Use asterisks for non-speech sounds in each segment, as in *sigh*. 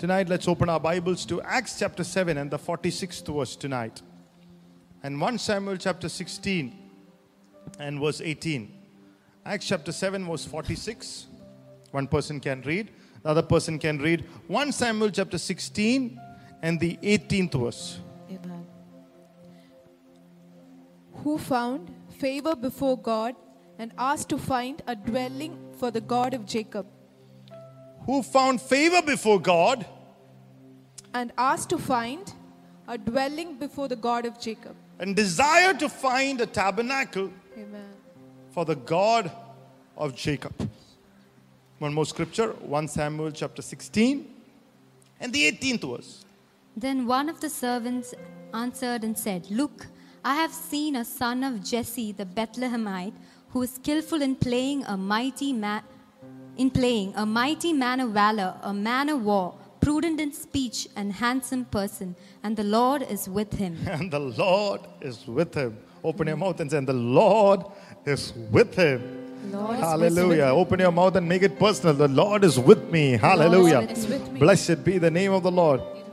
Tonight, let's open our Bibles to Acts chapter 7 and the 46th verse tonight. And 1 Samuel chapter 16 and verse 18. Acts chapter 7, verse 46. One person can read, the other person can read 1 Samuel chapter 16 and the 18th verse. Amen. Who found favor before God and asked to find a dwelling for the God of Jacob, Who found favor before God and asked to find a dwelling before the God of Jacob. and desired to find a tabernacle Amen. for the God of Jacob. One more scripture 1 Samuel chapter 16 and the 18th verse. Then one of the servants answered and said, Look, I have seen a son of Jesse the Bethlehemite, who is skillful in playing a mighty man in playing a mighty man of valor, a man of war, prudent in speech and handsome person, and the Lord is with him. *laughs* And the Lord is with him. Open your mouth and say, and the Lord is with him. Lord is Hallelujah. Open your mouth and make it personal. The Lord is with me. Hallelujah. with me. Blessed be the name of the Lord. Amen.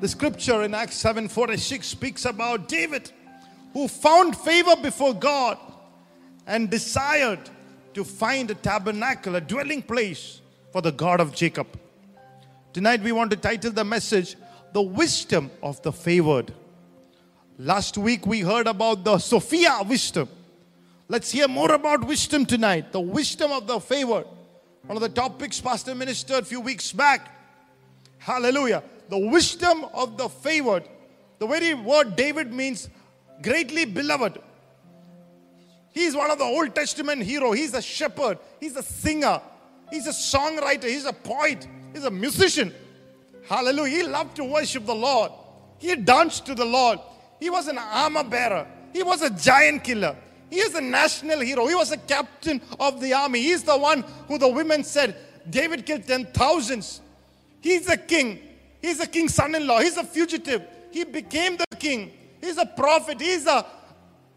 The scripture in Acts 7:46 speaks about David who found favor before God and desired to find a tabernacle, a dwelling place for the God of Jacob. Tonight we want to title the message The Wisdom of the Favored. Last week we heard about the Sophia wisdom. Let's hear more about wisdom tonight. The wisdom of the favored. One of the topics Pastor ministered a few weeks back. Hallelujah. The wisdom of the favored. The very word David means greatly beloved. He's one of the Old Testament hero. He's a shepherd. He's a singer. He's a songwriter. He's a poet. He's a musician. Hallelujah. He loved to worship the Lord. He danced to the Lord. He was an armor bearer. He was a giant killer. He is a national hero. He was a captain of the army. He's the one who the women said, David killed ten thousands. He's a king. He's a king's son-in-law. He's a fugitive. He became the king. He's a prophet. He's a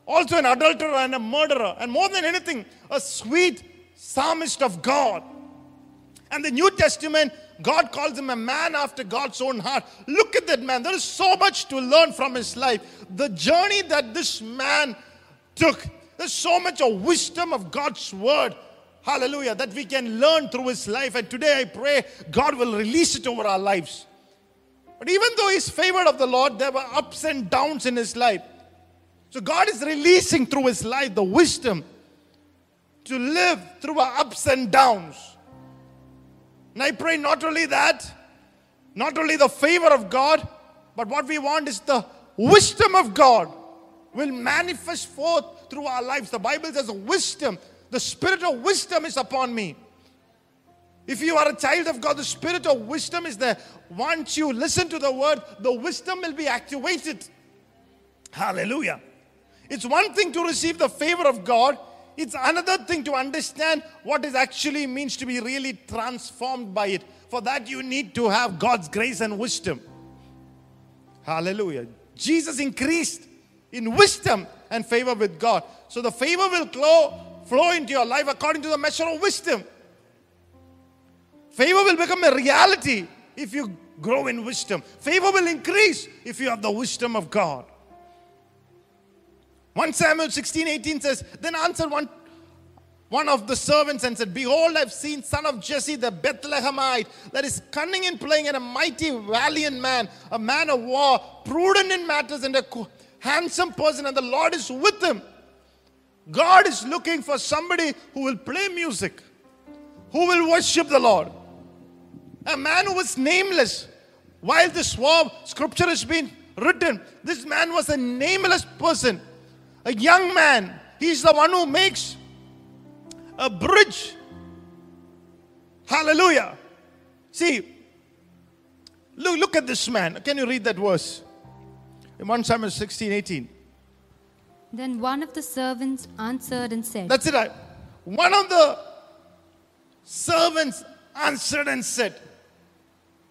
also an adulterer and a murderer. And more than anything, a sweet psalmist of God. And the New Testament, God calls him a man after God's own heart. Look at that man. There is so much to learn from his life. The journey that this man took, there's so much of wisdom of God's word. Hallelujah. That we can learn through his life. And today I pray God will release it over our lives. But even though he's favored of the Lord, there were ups and downs in his life. So God is releasing through his life the wisdom to live through our ups and downs. And I pray not only that, not only the favor of God, but what we want is the wisdom of God will manifest forth through our lives. The Bible says wisdom, the spirit of wisdom is upon me. If you are a child of God, the spirit of wisdom is there. Once you listen to the word, the wisdom will be activated. Hallelujah. It's one thing to receive the favor of God, it's another thing to understand what it actually means to be really transformed by it. For that, you need to have God's grace and wisdom. Hallelujah. Jesus increased in wisdom and favor with God. So the favor will flow, flow into your life according to the measure of wisdom. Favor will become a reality if you grow in wisdom. Favor will increase if you have the wisdom of God. 1 Samuel 16 18 says, Then answered one, one of the servants and said, Behold, I've seen son of Jesse the Bethlehemite, that is cunning in playing and a mighty, valiant man, a man of war, prudent in matters, and a handsome person, and the Lord is with him. God is looking for somebody who will play music, who will worship the Lord. A man who was nameless. While this war scripture has been written, this man was a nameless person, a young man. He's the one who makes a bridge. Hallelujah. See, look, look at this man. Can you read that verse? In 1 Samuel 16 18. Then one of the servants answered and said, That's it. right? One of the servants answered and said,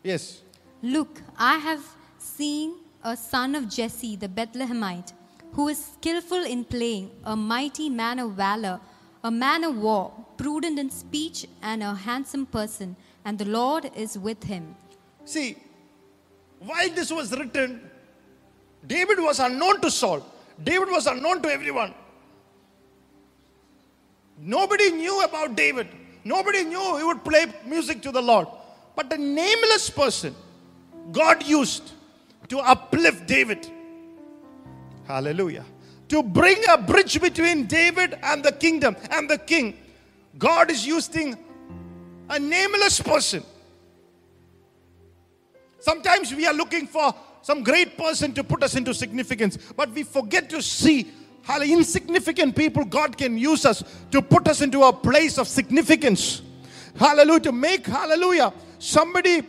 Yes. Look, I have seen a son of Jesse the Bethlehemite, who is skillful in playing, a mighty man of valor, a man of war, prudent in speech, and a handsome person, and the Lord is with him. See, while this was written, David was unknown to Saul. David was unknown to everyone. Nobody knew about David. Nobody knew he would play music to the Lord. But a nameless person God used to uplift David. Hallelujah. To bring a bridge between David and the kingdom and the king. God is using a nameless person. Sometimes we are looking for some great person to put us into significance, but we forget to see how insignificant people God can use us to put us into a place of significance. Hallelujah. To make, hallelujah, somebody,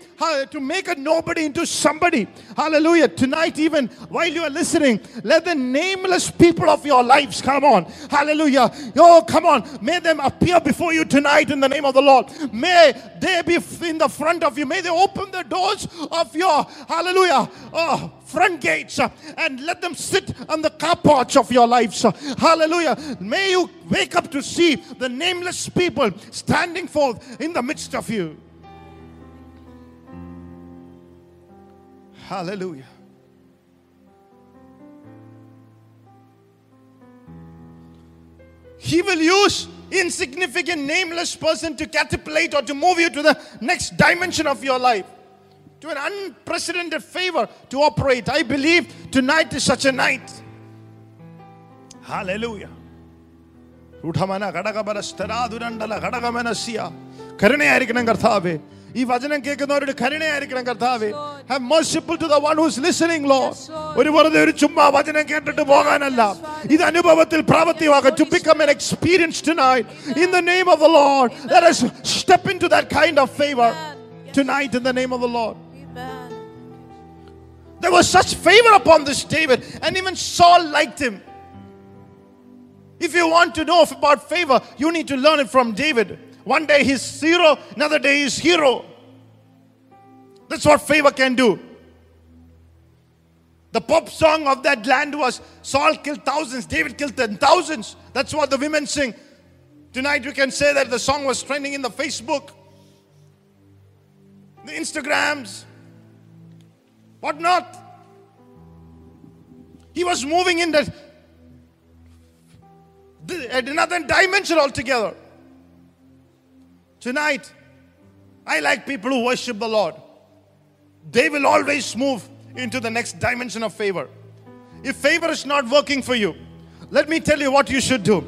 to make a nobody into somebody. Hallelujah. Tonight, even while you are listening, let the nameless people of your lives come on. Hallelujah. Oh, come on. May them appear before you tonight in the name of the Lord. May they be in the front of you. May they open the doors of your, hallelujah, oh, front gates uh, and let them sit on the car porch of your lives. Hallelujah. May you wake up to see the nameless people standing forth in the midst of you. Hallelujah. He will use insignificant, nameless person to catapult or to move you to the next dimension of your life. To an unprecedented favor to operate. I believe tonight is such a night. Hallelujah. ൂഢമന ഘടകപര സ്ഥരാതുരണ്ടല ഘടകമനസ്യ കരുണയായിരിക്കണം കർത്താവേ ഈ വചനം കേൾക്കുന്നവരുടെ കരുണയായിരിക്കണം കർത്താവേ have merciful to the one who is listening lord ഒരു വെറുതെ ഒരു ചുമ്മാ വചനം കേട്ടിട്ട് പോകാനല്ല ഇത് അനുഭവത്തിൽ പ്രാവർത്തികമാക്കാം to become an experience tonight in the name of the lord let us step into that kind of favor tonight in the name of the lord Amen. there was such favor upon this david and even saul liked him if you want to know about favor, you need to learn it from David. One day he's zero, another day he's hero. That's what favor can do. The pop song of that land was Saul killed thousands, David killed ten thousands. That's what the women sing. Tonight we can say that the song was trending in the Facebook, the Instagrams, whatnot. He was moving in that another dimension altogether. Tonight, I like people who worship the Lord. They will always move into the next dimension of favor. If favor is not working for you, let me tell you what you should do.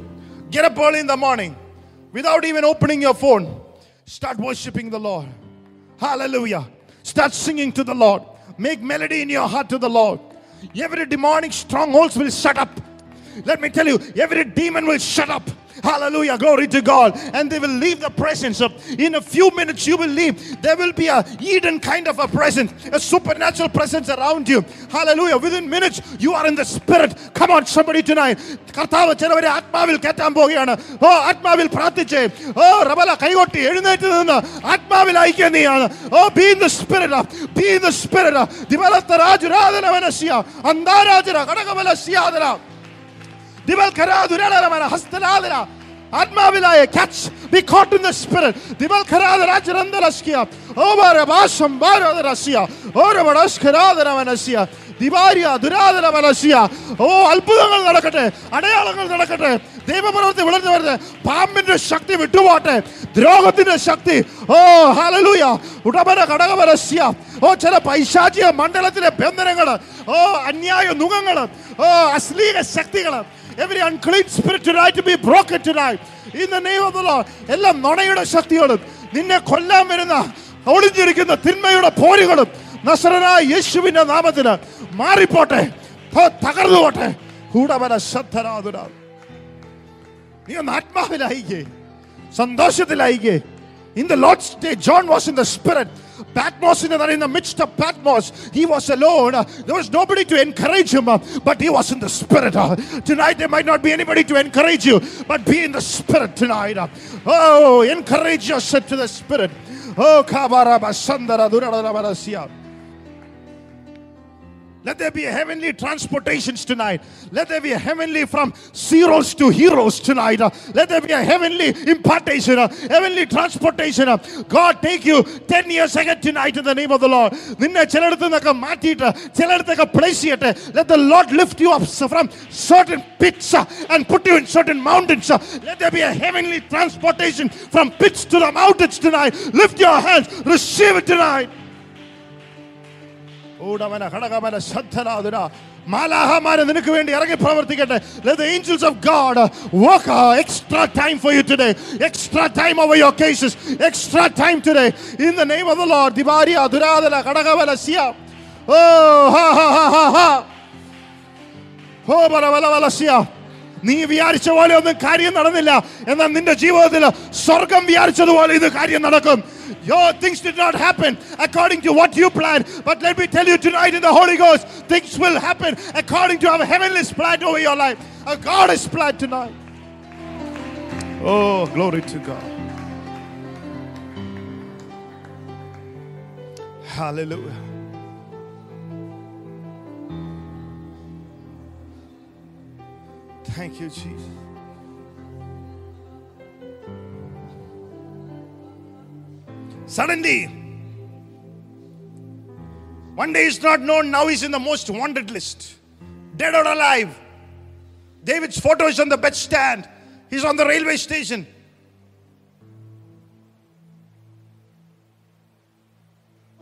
Get up early in the morning without even opening your phone. Start worshiping the Lord. Hallelujah. Start singing to the Lord. Make melody in your heart to the Lord. Every demonic strongholds will shut up. Let me tell you, every demon will shut up. Hallelujah. Glory to God. And they will leave the presence of in a few minutes you will leave. There will be a Eden kind of a presence, a supernatural presence around you. Hallelujah. Within minutes, you are in the spirit. Come on, somebody tonight. കർത്താവ് ചിലവരെ ആത്മാവിൽ കയറ്റാൻ പോവുകയാണ് ഓ ആത്മാവിൽ പ്രാർത്ഥിച്ച് ഓ റബല കൈകൊട്ടി എഴുന്നേറ്റ് നിന്ന് ആത്മാവിൽ ഐക്യം നീയാണ് ഓ be in the spirit be in the spirit ദിവലത്ത രാജുരാധന മനസ്യ അന്താരാജര കടകമലസ്യാദന ദിവൽഖരാതുരളമന ഹസ്തനാദന ആത്മാവിലായ catch be caught in the spirit. ദിവൽഖരാദരാജരന്തരസ്കിയ ഓവര ഭാഷം ഭാരതരസ്യ ഓരവടസ്ഖരാദരമനസ്യ ദിവാരിയ ദുരാതന മനസ്യ. ഓ അത്ഭുതങ്ങൾ നടക്കട്ടെ അടയാളങ്ങൾ നടക്കട്ടെ. ദൈവപ്രവൃത്തി വളർന്നു വരുന്നത് പാമ്പിന്റെ ശക്തി വിട്ടുപോട്ടെ ദ്രോഹത്തിന്റെ ശക്തി. ഓ ഹലലൂയ ഉടമന ഘടകമനസ്യ ഓ ചില പൈശാചിക മണ്ഡലത്തിലെ ബന്ധനങ്ങൾ ഓ അന്യായ നുഖങ്ങൾ ഓ അശ്ലീല ശക്തികൾ Every unclean spirit tonight to be broken tonight. In the name of the Lord. എല്ലാം നുണയുടെ ശക്തികളും നിന്നെ കൊല്ലാൻ വരുന്ന ഒളിഞ്ഞിരിക്കുന്ന തിന്മയുടെ പോരുകളും നസറനായ യേശുവിന്റെ നാമത്തിന് മാറിപ്പോട്ടെ പോ- തകർന്നു പോട്ടെ കൂടവന ശ്രദ്ധരാതുര നീ ഒന്ന് ആത്മാവിലായിക്കേ സന്തോഷത്തിലായിക്കേ In the Lord's day, John was in the spirit. Patmos, in the, in the midst of Patmos, he was alone. There was nobody to encourage him, but he was in the spirit. Tonight, there might not be anybody to encourage you, but be in the spirit tonight. Oh, encourage yourself to the spirit. Oh, Kabaraba Sandara Durarabarasya. Let there be heavenly transportations tonight. Let there be a heavenly from zeros to heroes tonight. Let there be a heavenly impartation, heavenly transportation. God take you 10 years ahead tonight in the name of the Lord. Let the Lord lift you up from certain pits uh, and put you in certain mountains. Let there be a heavenly transportation from pits to the mountains tonight. Lift your hands, receive it tonight. ഊടവന ഘടകമന ശ്രദ്ധനാതുര മാലാഹമാരെ നിനക്ക് വേണ്ടി ഇറങ്ങി പ്രവർത്തിക്കട്ടെ let the angels of god uh, work uh, extra time for you today extra time over your cases extra time today in the name of the lord ദിവാരിയ ദുരാതല ഘടകമല സിയ oh ha ha ha ha ha ഓ ബല ബല ബല സിയ നീ വിചാരിച്ച പോലെ ഒന്നും കാര്യം നടന്നില്ല എന്നാൽ നിന്റെ ജീവിതത്തിൽ സ്വർഗം വിചാരിച്ചതുപോലെ ഇത് കാര്യം നടക്കും Your things did not happen according to what you planned. But let me tell you tonight in the Holy Ghost, things will happen according to our heavenly plan over your life. A God is plan tonight. Oh, glory to God. Hallelujah. Thank you, Jesus. Suddenly, one day is not known, now he's in the most wanted list. Dead or alive. David's photo is on the bedstand. He's on the railway station.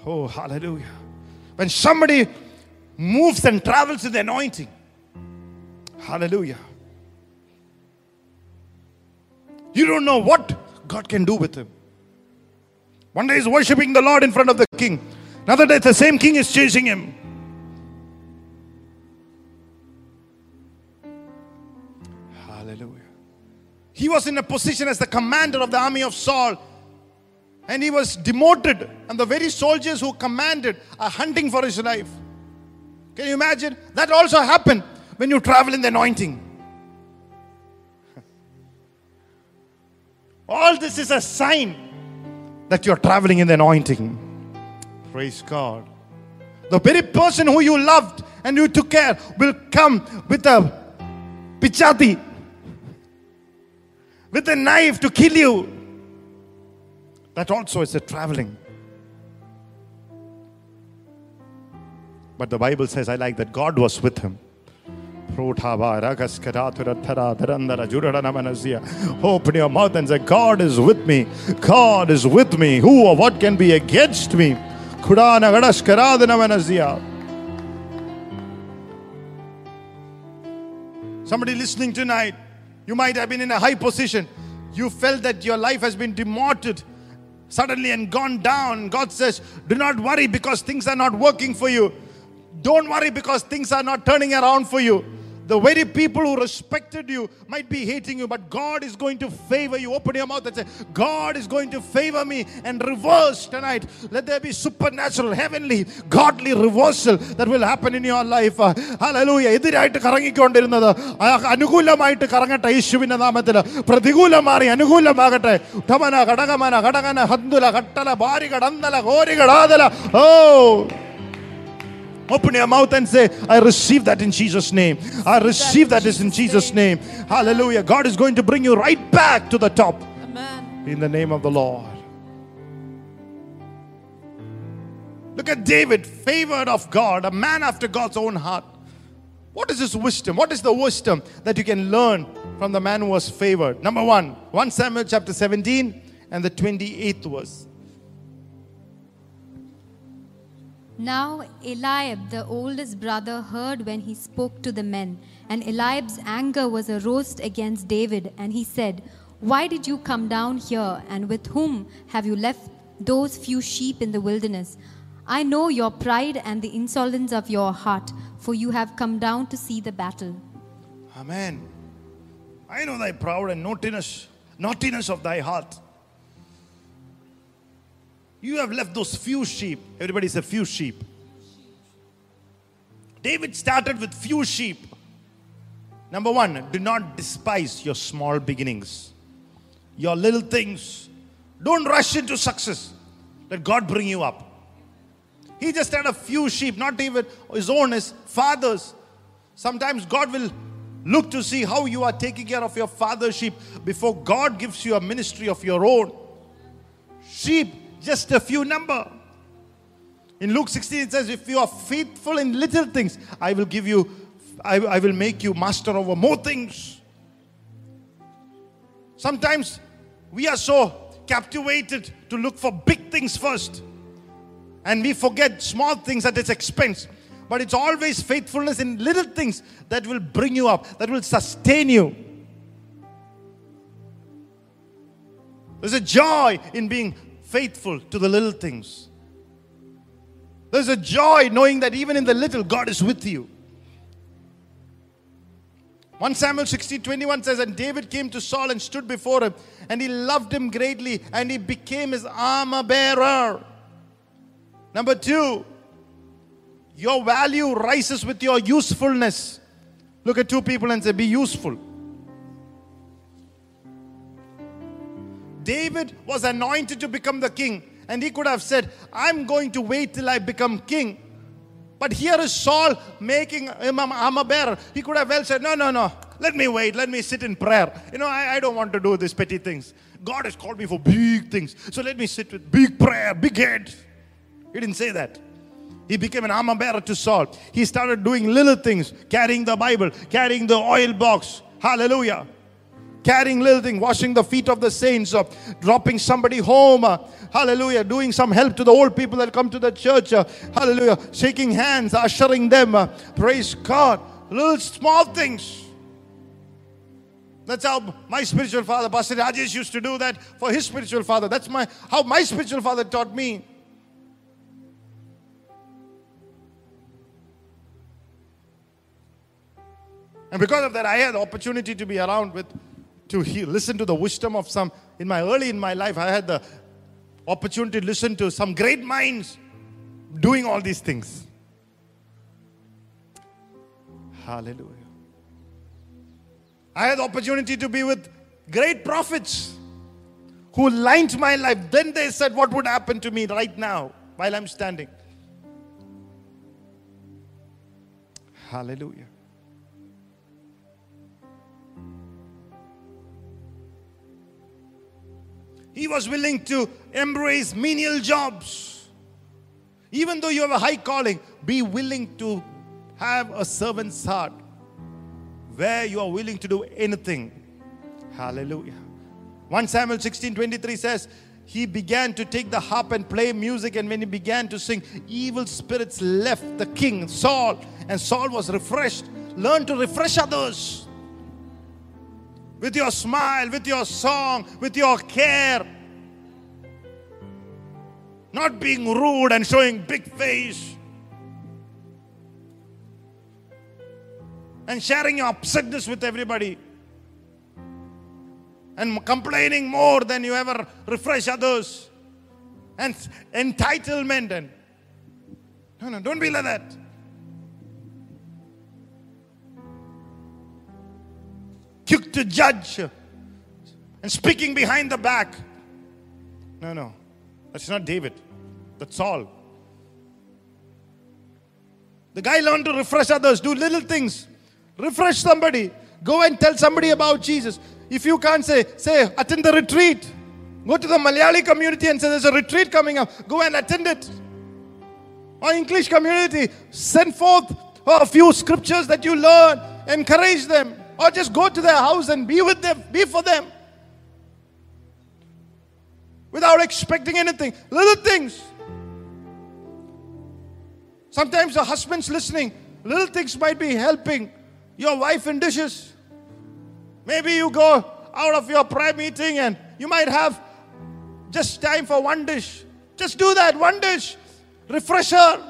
Oh, hallelujah. When somebody moves and travels in the anointing, hallelujah. You don't know what God can do with him. One day he's worshiping the Lord in front of the king. Another day, the same king is chasing him. Hallelujah. He was in a position as the commander of the army of Saul. And he was demoted. And the very soldiers who commanded are hunting for his life. Can you imagine? That also happened when you travel in the anointing. All this is a sign that you're traveling in the anointing. Praise God. The very person who you loved and you took care will come with a pichati, with a knife to kill you. That also is a traveling. But the Bible says, I like that God was with him. Open your mouth and say, God is with me. God is with me. Who or what can be against me? Somebody listening tonight, you might have been in a high position. You felt that your life has been demoted suddenly and gone down. God says, Do not worry because things are not working for you. Don't worry because things are not turning around for you. The very people who respected you might be hating you, but God is going to favor you. Open your mouth and say, God is going to favor me and reverse tonight. Let there be supernatural, heavenly, godly reversal that will happen in your life. Uh, Hallelujah. എതിരായിട്ട് കറങ്ങിക്കൊണ്ടിരുന്നത് ആ അനുകൂലമായിട്ട് കറങ്ങട്ടെ യേശുവിന്റെ നാമത്തിൽ പ്രതികൂലം മാറി അനുകൂലമാകട്ടെ ഠമന ഘടകമന ഘടകന ഹന്തുല ഘട്ടല ഭാരി കടന്തല കോരി കടാതല ഓ Open your mouth and say, I receive that in Jesus' name. I receive that is in Jesus' name. Hallelujah. God is going to bring you right back to the top Amen. in the name of the Lord. Look at David, favored of God, a man after God's own heart. What is his wisdom? What is the wisdom that you can learn from the man who was favored? Number one, 1 Samuel chapter 17 and the 28th verse. Now Eliab, the oldest brother, heard when he spoke to the men, and Eliab's anger was aroused against David, and he said, Why did you come down here, and with whom have you left those few sheep in the wilderness? I know your pride and the insolence of your heart, for you have come down to see the battle. Amen. I know thy proud and naughtiness, naughtiness of thy heart. You have left those few sheep. Everybody say few sheep. David started with few sheep. Number one, do not despise your small beginnings, your little things. Don't rush into success. Let God bring you up. He just had a few sheep, not even his own, his father's. Sometimes God will look to see how you are taking care of your father's sheep before God gives you a ministry of your own. Sheep, just a few number. In Luke 16, it says, If you are faithful in little things, I will give you, I, I will make you master over more things. Sometimes we are so captivated to look for big things first. And we forget small things at its expense. But it's always faithfulness in little things that will bring you up, that will sustain you. There's a joy in being faithful to the little things. There's a joy knowing that even in the little, God is with you. 1 Samuel 16 21 says, And David came to Saul and stood before him, and he loved him greatly, and he became his armor bearer. Number two, your value rises with your usefulness. Look at two people and say, Be useful. David was anointed to become the king, and he could have said, I'm going to wait till I become king. But here is Saul making him an armor bearer. He could have well said, No, no, no, let me wait, let me sit in prayer. You know, I, I don't want to do these petty things. God has called me for big things. So let me sit with big prayer, big head. He didn't say that. He became an armor bearer to Saul. He started doing little things, carrying the Bible, carrying the oil box. Hallelujah. Carrying little things, washing the feet of the saints, uh, dropping somebody home. uh, hallelujah. Doing some help to the old people that come to the church. uh, hallelujah. Shaking hands, ushering them. uh, praise God. Little small things. That's how my spiritual father, Pastor Rajesh, used to do that for his spiritual father. That's my how my spiritual father taught me. And because of that, I had the opportunity to be around with, to hear, listen to the wisdom of some. In my early in my life, I had the opportunity to listen to some great minds doing all these things. Hallelujah. I had the opportunity to be with great prophets who lined my life. Then they said, What would happen to me right now while I'm standing? Hallelujah. He was willing to embrace menial jobs. Even though you have a high calling, be willing to have a servant's heart where you are willing to do anything. Hallelujah. 1 Samuel 16 23 says, He began to take the harp and play music, and when he began to sing, evil spirits left the king, Saul, and Saul was refreshed. Learn to refresh others with your smile, with your song, with your care. Not being rude and showing big face. And sharing your upsetness with everybody. And complaining more than you ever refresh others. And entitlement and no, no, don't be like that. Quick to judge and speaking behind the back. No, no, that's not David, that's Saul. The guy learned to refresh others, do little things, refresh somebody, go and tell somebody about Jesus. If you can't say, say, attend the retreat. Go to the Malayali community and say, there's a retreat coming up. Go and attend it. Or English community, send forth a few scriptures that you learn, encourage them. Or just go to their house and be with them, be for them. Without expecting anything. Little things. Sometimes the husband's listening. Little things might be helping your wife in dishes. Maybe you go out of your prayer meeting and you might have just time for one dish. Just do that, one dish. Refresher.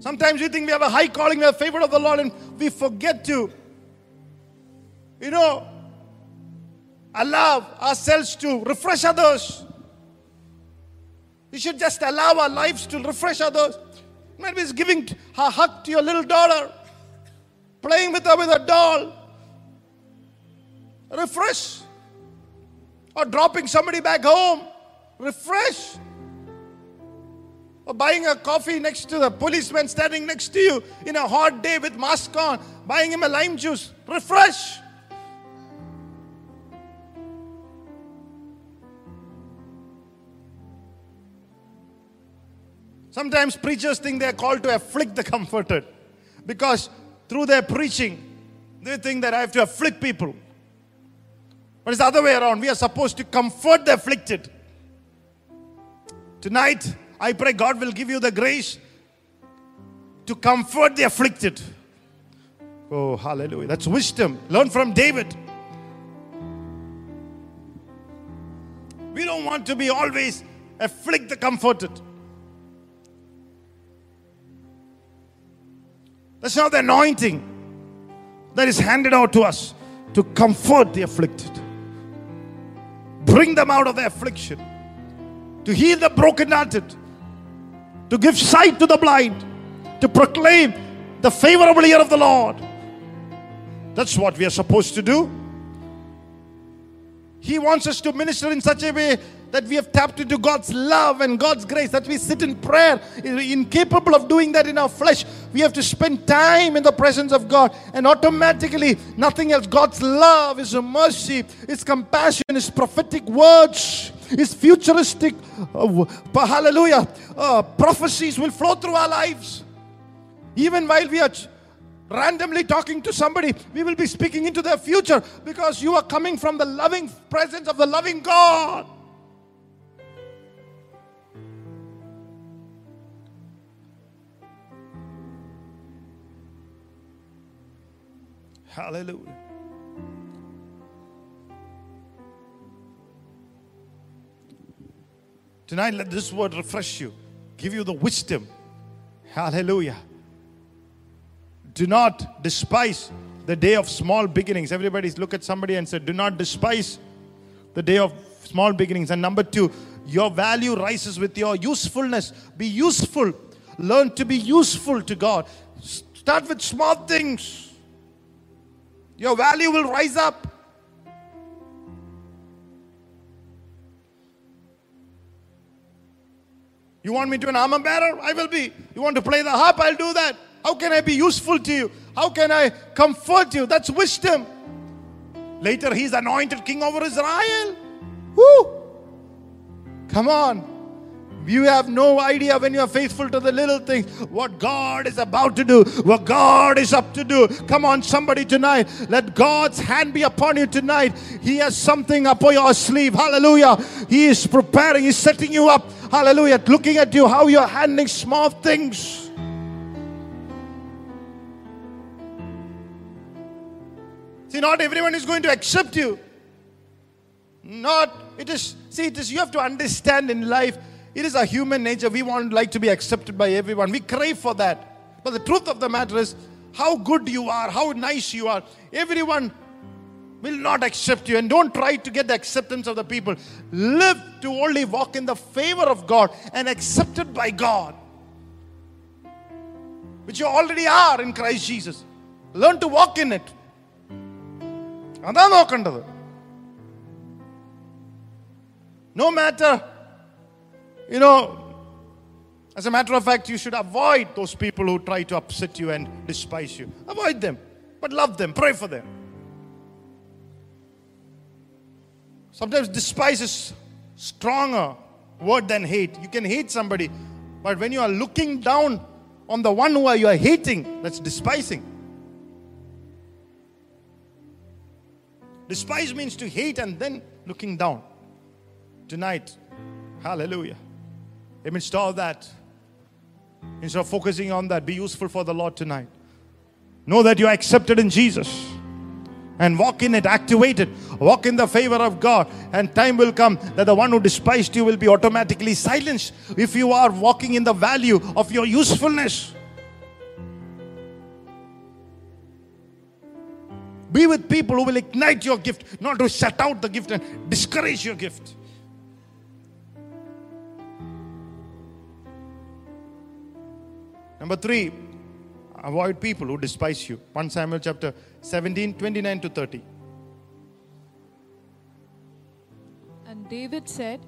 Sometimes we think we have a high calling, we have favor of the Lord, and we forget to you know, allow ourselves to refresh others. We should just allow our lives to refresh others. Maybe it's giving a hug to your little daughter, playing with her with a doll. Refresh. Or dropping somebody back home. Refresh. Or buying a coffee next to the policeman standing next to you in a hot day with mask on, buying him a lime juice. Refresh. Sometimes preachers think they are called to afflict the comforted because through their preaching, they think that I have to afflict people. But it's the other way around. We are supposed to comfort the afflicted. Tonight, I pray God will give you the grace to comfort the afflicted. Oh, hallelujah. That's wisdom. Learn from David. We don't want to be always afflict the comforted. That's not the anointing that is handed out to us to comfort the afflicted, bring them out of their affliction, to heal the brokenhearted, to give sight to the blind, to proclaim the favorable year of the Lord. That's what we are supposed to do. He wants us to minister in such a way that we have tapped into God's love and God's grace, that we sit in prayer, incapable of doing that in our flesh. We have to spend time in the presence of God, and automatically, nothing else. God's love, His mercy, His compassion, His prophetic words, His futuristic, uh, hallelujah, uh, prophecies will flow through our lives. Even while we are randomly talking to somebody, we will be speaking into their future because you are coming from the loving presence of the loving God. Hallelujah. Tonight, let this word refresh you, give you the wisdom. Hallelujah. Do not despise the day of small beginnings. Everybody's look at somebody and say, Do not despise the day of small beginnings. And number two, your value rises with your usefulness. Be useful. Learn to be useful to God. Start with small things. Your value will rise up. You want me to be an armor bearer? I will be. You want to play the harp? I'll do that. How can I be useful to you? How can I comfort you? That's wisdom. Later, he's anointed king over Israel. Whoo! Come on. You have no idea when you are faithful to the little things what God is about to do, what God is up to do. Come on, somebody tonight. Let God's hand be upon you tonight. He has something up your sleeve. Hallelujah. He is preparing, He's setting you up. Hallelujah. Looking at you, how you're handling small things. See, not everyone is going to accept you. Not, it is, see, it is, you have to understand in life, it is a human nature. We want like to be accepted by everyone. We crave for that. But the truth of the matter is, how good you are, how nice you are, everyone will not accept you. And don't try to get the acceptance of the people. Live to only walk in the favor of God and accepted by God, which you already are in Christ Jesus. Learn to walk in it. അതാ നോക്കേണ്ടത് No matter, you know, as a matter of fact, you should avoid those people who try to upset you and despise you. Avoid them, but love them, pray for them. Sometimes despise is stronger word than hate. You can hate somebody, but when you are looking down on the one who you are hating, that's despising. Despise means to hate and then looking down. Tonight, hallelujah. Amidst all that, instead of focusing on that, be useful for the Lord tonight. Know that you are accepted in Jesus and walk in it, activate it, walk in the favor of God. And time will come that the one who despised you will be automatically silenced if you are walking in the value of your usefulness. Be with people who will ignite your gift, not to shut out the gift and discourage your gift. Number three, avoid people who despise you. 1 Samuel chapter 17, 29 to 30. And David said,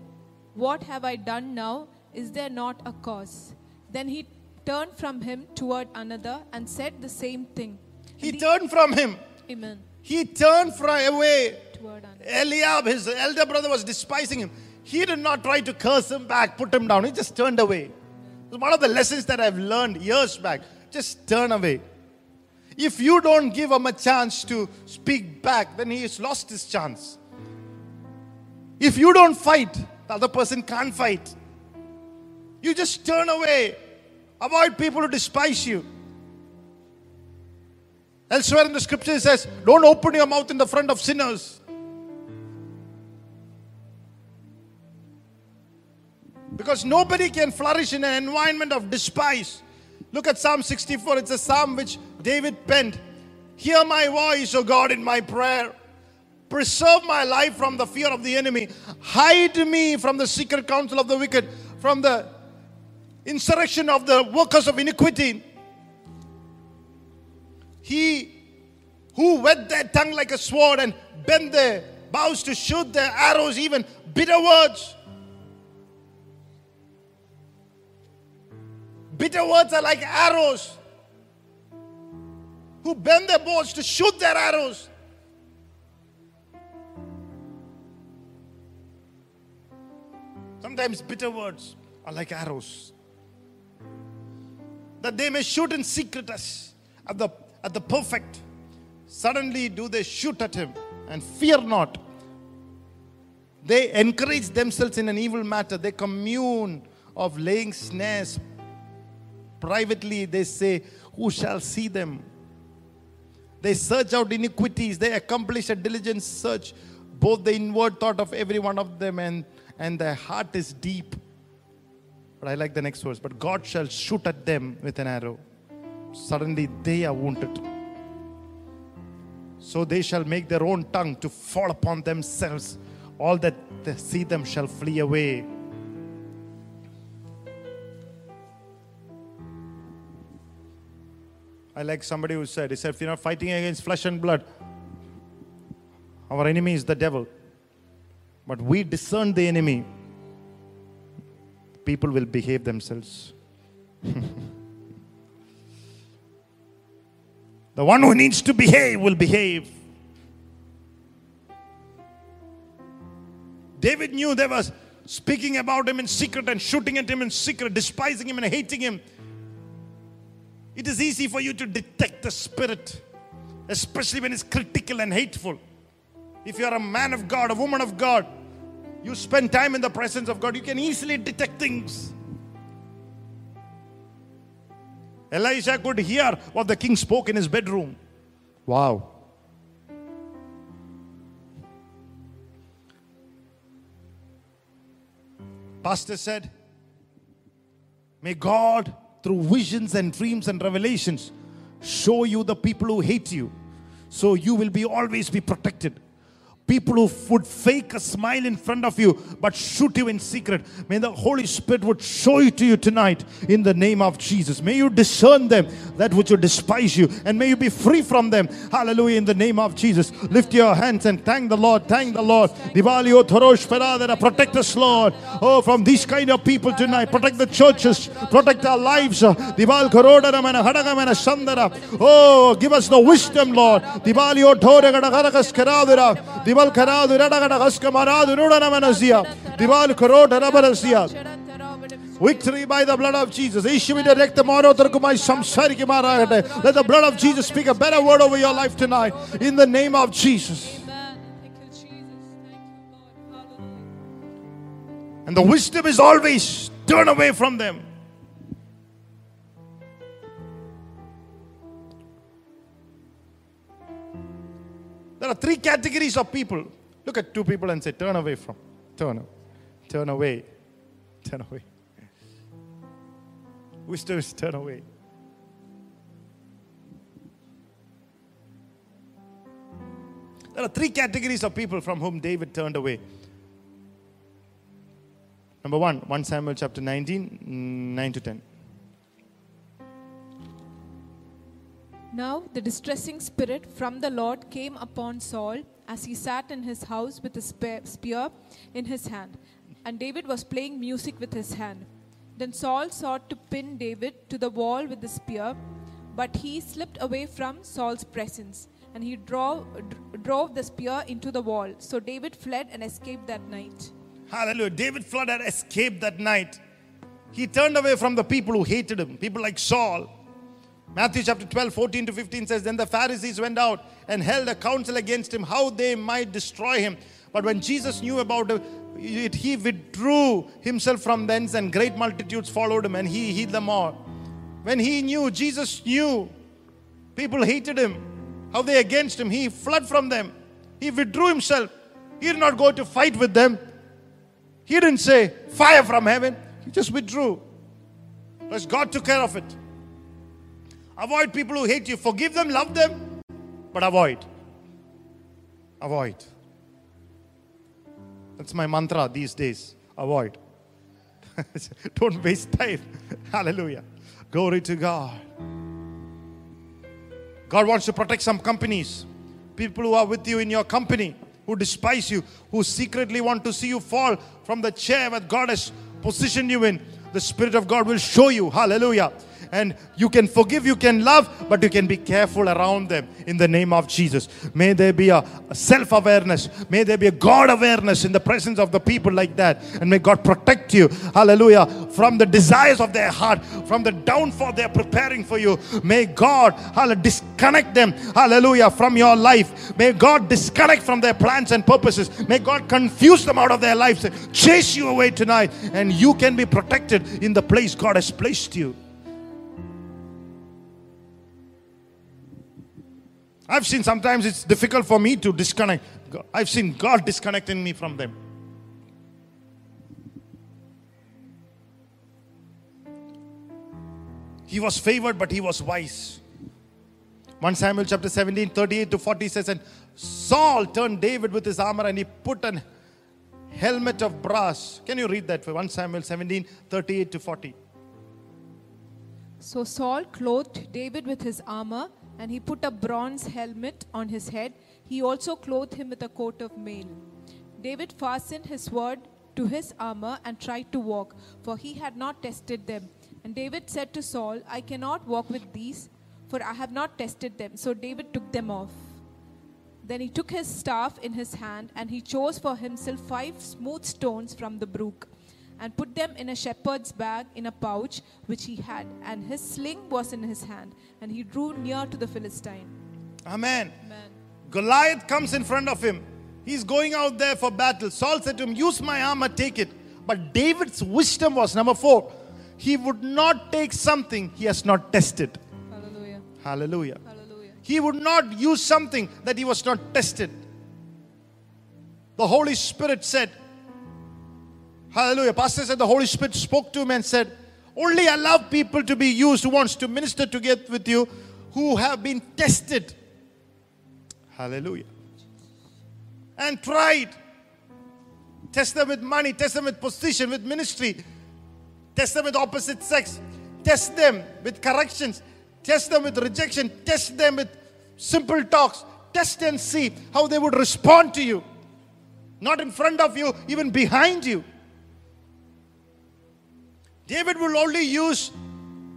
What have I done now? Is there not a cause? Then he turned from him toward another and said the same thing. He turned from him. Amen. He turned from away. Toward another. Eliab, his elder brother, was despising him. He did not try to curse him back, put him down. He just turned away. It's one of the lessons that I've learned years back. Just turn away. If you don't give him a chance to speak back, then he has lost his chance. If you don't fight, the other person can't fight. You just turn away. Avoid people who despise you. Elsewhere in the scripture it says, Don't open your mouth in the front of sinners. Because nobody can flourish in an environment of despise. Look at Psalm 64. It's a psalm which David penned. Hear my voice, O God, in my prayer. Preserve my life from the fear of the enemy. Hide me from the secret counsel of the wicked, from the insurrection of the workers of iniquity. He who whet their tongue like a sword and bend their bows to shoot their arrows, even bitter words. Bitter words are like arrows. Who bend their bows to shoot their arrows. Sometimes bitter words are like arrows. That they may shoot in secret us at the at the perfect. Suddenly do they shoot at him and fear not. They encourage themselves in an evil matter. They commune of laying snares. Privately they say, Who shall see them? They search out iniquities. They accomplish a diligent search, both the inward thought of every one of them and, and their heart is deep. But I like the next verse. But God shall shoot at them with an arrow. Suddenly they are wounded. So they shall make their own tongue to fall upon themselves. All that see them shall flee away. I like somebody who said, he said, if you're not fighting against flesh and blood, our enemy is the devil. But we discern the enemy, people will behave themselves. *laughs* the one who needs to behave will behave. David knew they were speaking about him in secret and shooting at him in secret, despising him and hating him. It is easy for you to detect the spirit, especially when it's critical and hateful. If you are a man of God, a woman of God, you spend time in the presence of God, you can easily detect things. Elisha could hear what the king spoke in his bedroom. Wow. Pastor said, May God, through visions and dreams and revelations, show you the people who hate you, so you will be always be protected. People who would fake a smile in front of you but shoot you in secret. May the Holy Spirit would show it to you tonight in the name of Jesus. May you discern them that which would despise you and may you be free from them. Hallelujah in the name of Jesus. Lift your hands and thank the Lord. Thank the Lord. Divalio Thorosh Peradera. Protect us, Lord. Oh, from these kind of people tonight. Protect the churches. Protect our lives. Dival Korodara Mana Hadagamana Sandara. Oh, give us the wisdom, Lord. دیوال کرا دو رڑا گڑا غس کمارا دو نوڑا نمہ نزیا دیوال کروٹ ربا نزیا Victory by the blood of Jesus. Ishimida rekta marotrakumai samsari kimaragate. Let the blood of Jesus speak a better word over your life tonight. In the name of Jesus. And the wisdom is always turn away from them. There are three categories of people. Look at two people and say, turn away from. Turn. Away. Turn away. Turn away. *laughs* Wisdom is turn away. There are three categories of people from whom David turned away. Number one, 1 Samuel chapter 19, mm, 9 to 10. Now the distressing spirit from the Lord came upon Saul as he sat in his house with a spear in his hand. And David was playing music with his hand. Then Saul sought to pin David to the wall with the spear, but he slipped away from Saul's presence, and he drove, drove the spear into the wall. So David fled and escaped that night. Hallelujah. David fled and escaped that night. He turned away from the people who hated him, people like Saul. Matthew chapter 12, 14 to 15 says, Then the Pharisees went out and held a council against him, how they might destroy him. But when Jesus knew about it, he withdrew himself from thence, and great multitudes followed him, and he healed them all. When he knew, Jesus knew, people hated him, how they against him, he fled from them. He withdrew himself. He did not go to fight with them. He didn't say, fire from heaven. He just withdrew. Because God took care of it. Avoid people who hate you. Forgive them, love them, but avoid. Avoid. That's my mantra these days. Avoid. *laughs* Don't waste time. *laughs* Hallelujah. Glory to God. God wants to protect some companies. People who are with you in your company, who despise you, who secretly want to see you fall from the chair that God has positioned you in. The Spirit of God will show you. Hallelujah. And you can forgive, you can love, but you can be careful around them in the name of Jesus. May there be a self awareness. May there be a God awareness in the presence of the people like that. And may God protect you, hallelujah, from the desires of their heart, from the downfall they're preparing for you. May God, hallelujah, disconnect them, hallelujah, from your life. May God disconnect from their plans and purposes. May God confuse them out of their lives, chase you away tonight, and you can be protected in the place God has placed you. I've seen sometimes it's difficult for me to disconnect. I've seen God disconnecting me from them. He was favored, but he was wise. 1 Samuel chapter 17, 38 to 40 says, And Saul turned David with his armor and he put an helmet of brass. Can you read that for 1 Samuel 17, 38 to 40? So Saul clothed David with his armor, and he put a bronze helmet on his head. He also clothed him with a coat of mail. David fastened his sword to his armor and tried to walk, for he had not tested them. And David said to Saul, I cannot walk with these, for I have not tested them. So David took them off. Then he took his staff in his hand, and he chose for himself five smooth stones from the brook, and put them in a shepherd's bag in a pouch which he had, and his sling was in his hand, and he drew near to the Philistine. Amen. Amen. Goliath comes in front of him. He's going out there for battle. Saul said to him, Use my armor, take it. But David's wisdom was number four. He would not take something he has not tested. Hallelujah. Hallelujah. Hallelujah. He would not use something that he was not tested. The Holy Spirit said, Hallelujah. Pastor said the Holy Spirit spoke to him and said, Only allow people to be used who wants to minister together with you who have been tested. Hallelujah. And tried. Test them with money, test them with position, with ministry, test them with opposite sex, test them with corrections, test them with rejection, test them with simple talks, test and see how they would respond to you. Not in front of you, even behind you. David will only use,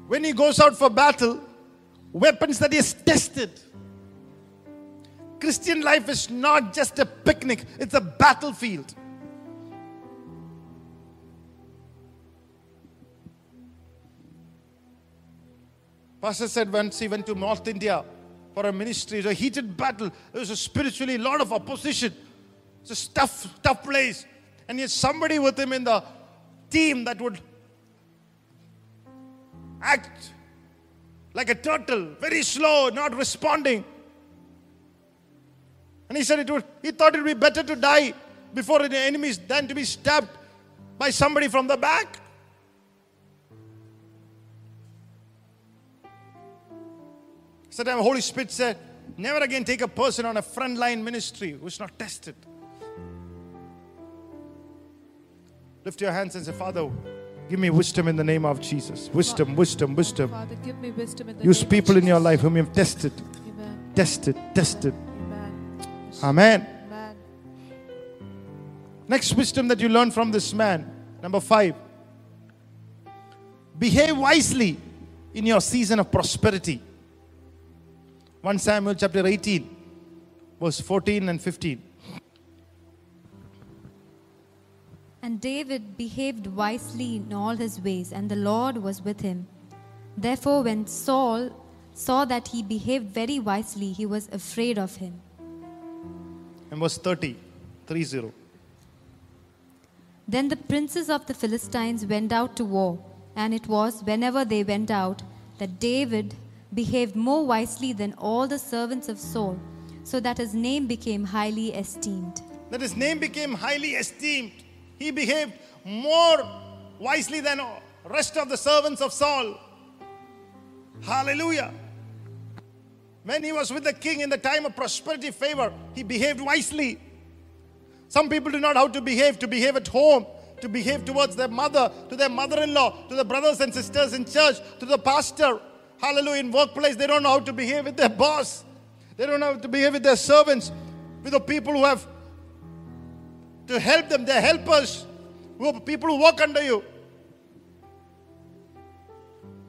when he goes out for battle, weapons that he has tested. Christian life is not just a picnic, it's a battlefield. Pastor said once he went to North India for a ministry, it was a heated battle. There was a spiritually lot of opposition. It's a tough, tough place. And he had somebody with him in the team that would act like a turtle, very slow, not responding. And he said it would, he thought it would be better to die before the enemies than to be stabbed by somebody from the back. So the Holy Spirit said, Never again take a person on a frontline ministry who's not tested. Lift your hands and say, Father, give me wisdom in the name of Jesus. Wisdom, wisdom, wisdom. Father, give me wisdom in the Use people in your life whom you have tested, Amen. tested, tested. Amen. Amen. Amen. Next wisdom that you learn from this man, number five. behave wisely in your season of prosperity. 1 Samuel chapter 18, verse 14 and 15. And David behaved wisely in all his ways, and the Lord was with him. Therefore, when Saul saw that he behaved very wisely, he was afraid of him. And verse 30, 30. Then the princes of the Philistines went out to war, and it was whenever they went out that David behaved more wisely than all the servants of Saul, so that his name became highly esteemed. That his name became highly esteemed. He behaved more wisely than rest of the servants of Saul. Hallelujah. When he was with the king in the time of prosperity favor, he behaved wisely. Some people do not know how to behave, to behave at home, to behave towards their mother, to their mother in law, to the brothers and sisters in church, to the pastor. Hallelujah. In workplace, they don't know how to behave with their boss. They don't know how to behave with their servants, with the people who have to help them, their helpers, people who work under you.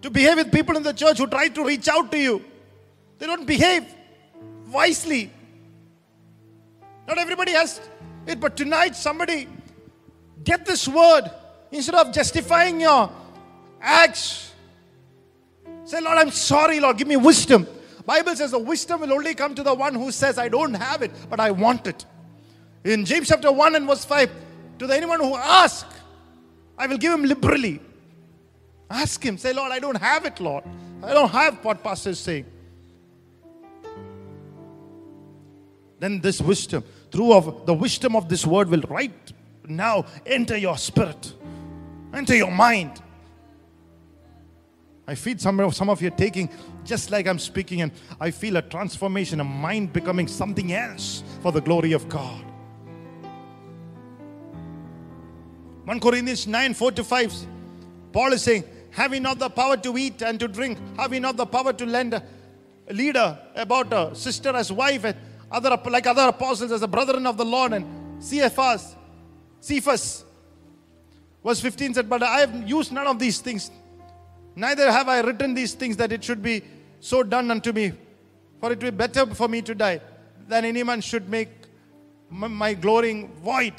To behave with people in the church who try to reach out to you. They don't behave wisely. Not everybody has it, but tonight somebody get this word instead of justifying your acts. Say, Lord, I'm sorry, Lord, give me wisdom. Bible says the wisdom will only come to the one who says, I don't have it, but I want it. In James chapter 1 and verse 5, to the anyone who asks, I will give him liberally. Ask him, say, Lord, I don't have it, Lord. I don't have what pastor is saying. Then this wisdom, through of the wisdom of this word will right now enter your spirit, enter your mind. I feel some of, some of you taking just like I'm speaking, and I feel a transformation, a mind becoming something else for the glory of God. 1 Corinthians 9 4 to 5, Paul is saying, Have we not the power to eat and to drink? Have we not the power to lend a leader about a sister as wife, and other like other apostles as a brethren of the Lord, and Cephas, Cephas. Verse 15 said, But I have used none of these things, neither have I written these things that it should be so done unto me, for it will be better for me to die than any man should make my glorying void.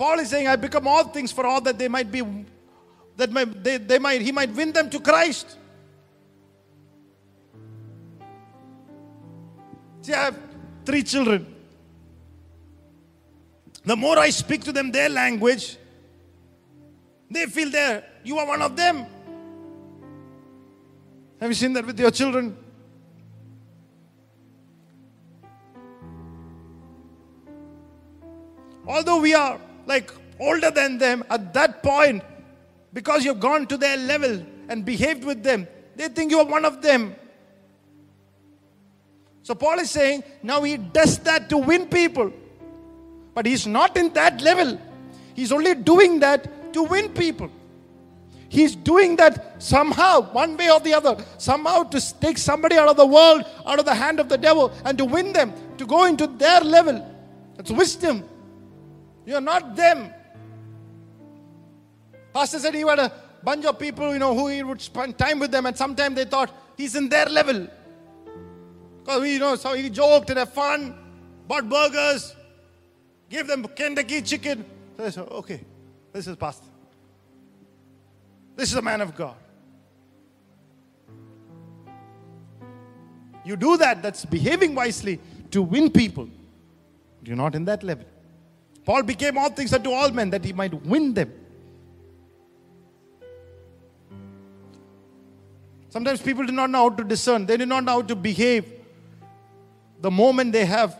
Paul is saying, I become all things for all that they might be, that they, they might, he might win them to Christ. See, I have three children. The more I speak to them their language, they feel there, you are one of them. Have you seen that with your children? Although we are like older than them, at that point, because you've gone to their level and behaved with them, they think you are one of them. So Paul is saying now he does that to win people. But he's not in that level. He's only doing that to win people. He's doing that somehow, one way or the other, somehow to take somebody out of the world, out of the hand of the devil, and to win them, to go into their level. That's wisdom. You're not them. Pastor said he had a bunch of people, you know, who he would spend time with them, and sometimes they thought he's in their level. Because you know, so he joked and had fun, bought burgers, gave them Kentucky chicken. So they said, okay, this is Pastor. This is a man of God. You do that, that's behaving wisely to win people. You're not in that level. Paul became all things unto all men that he might win them. Sometimes people do not know how to discern, they do not know how to behave the moment they have.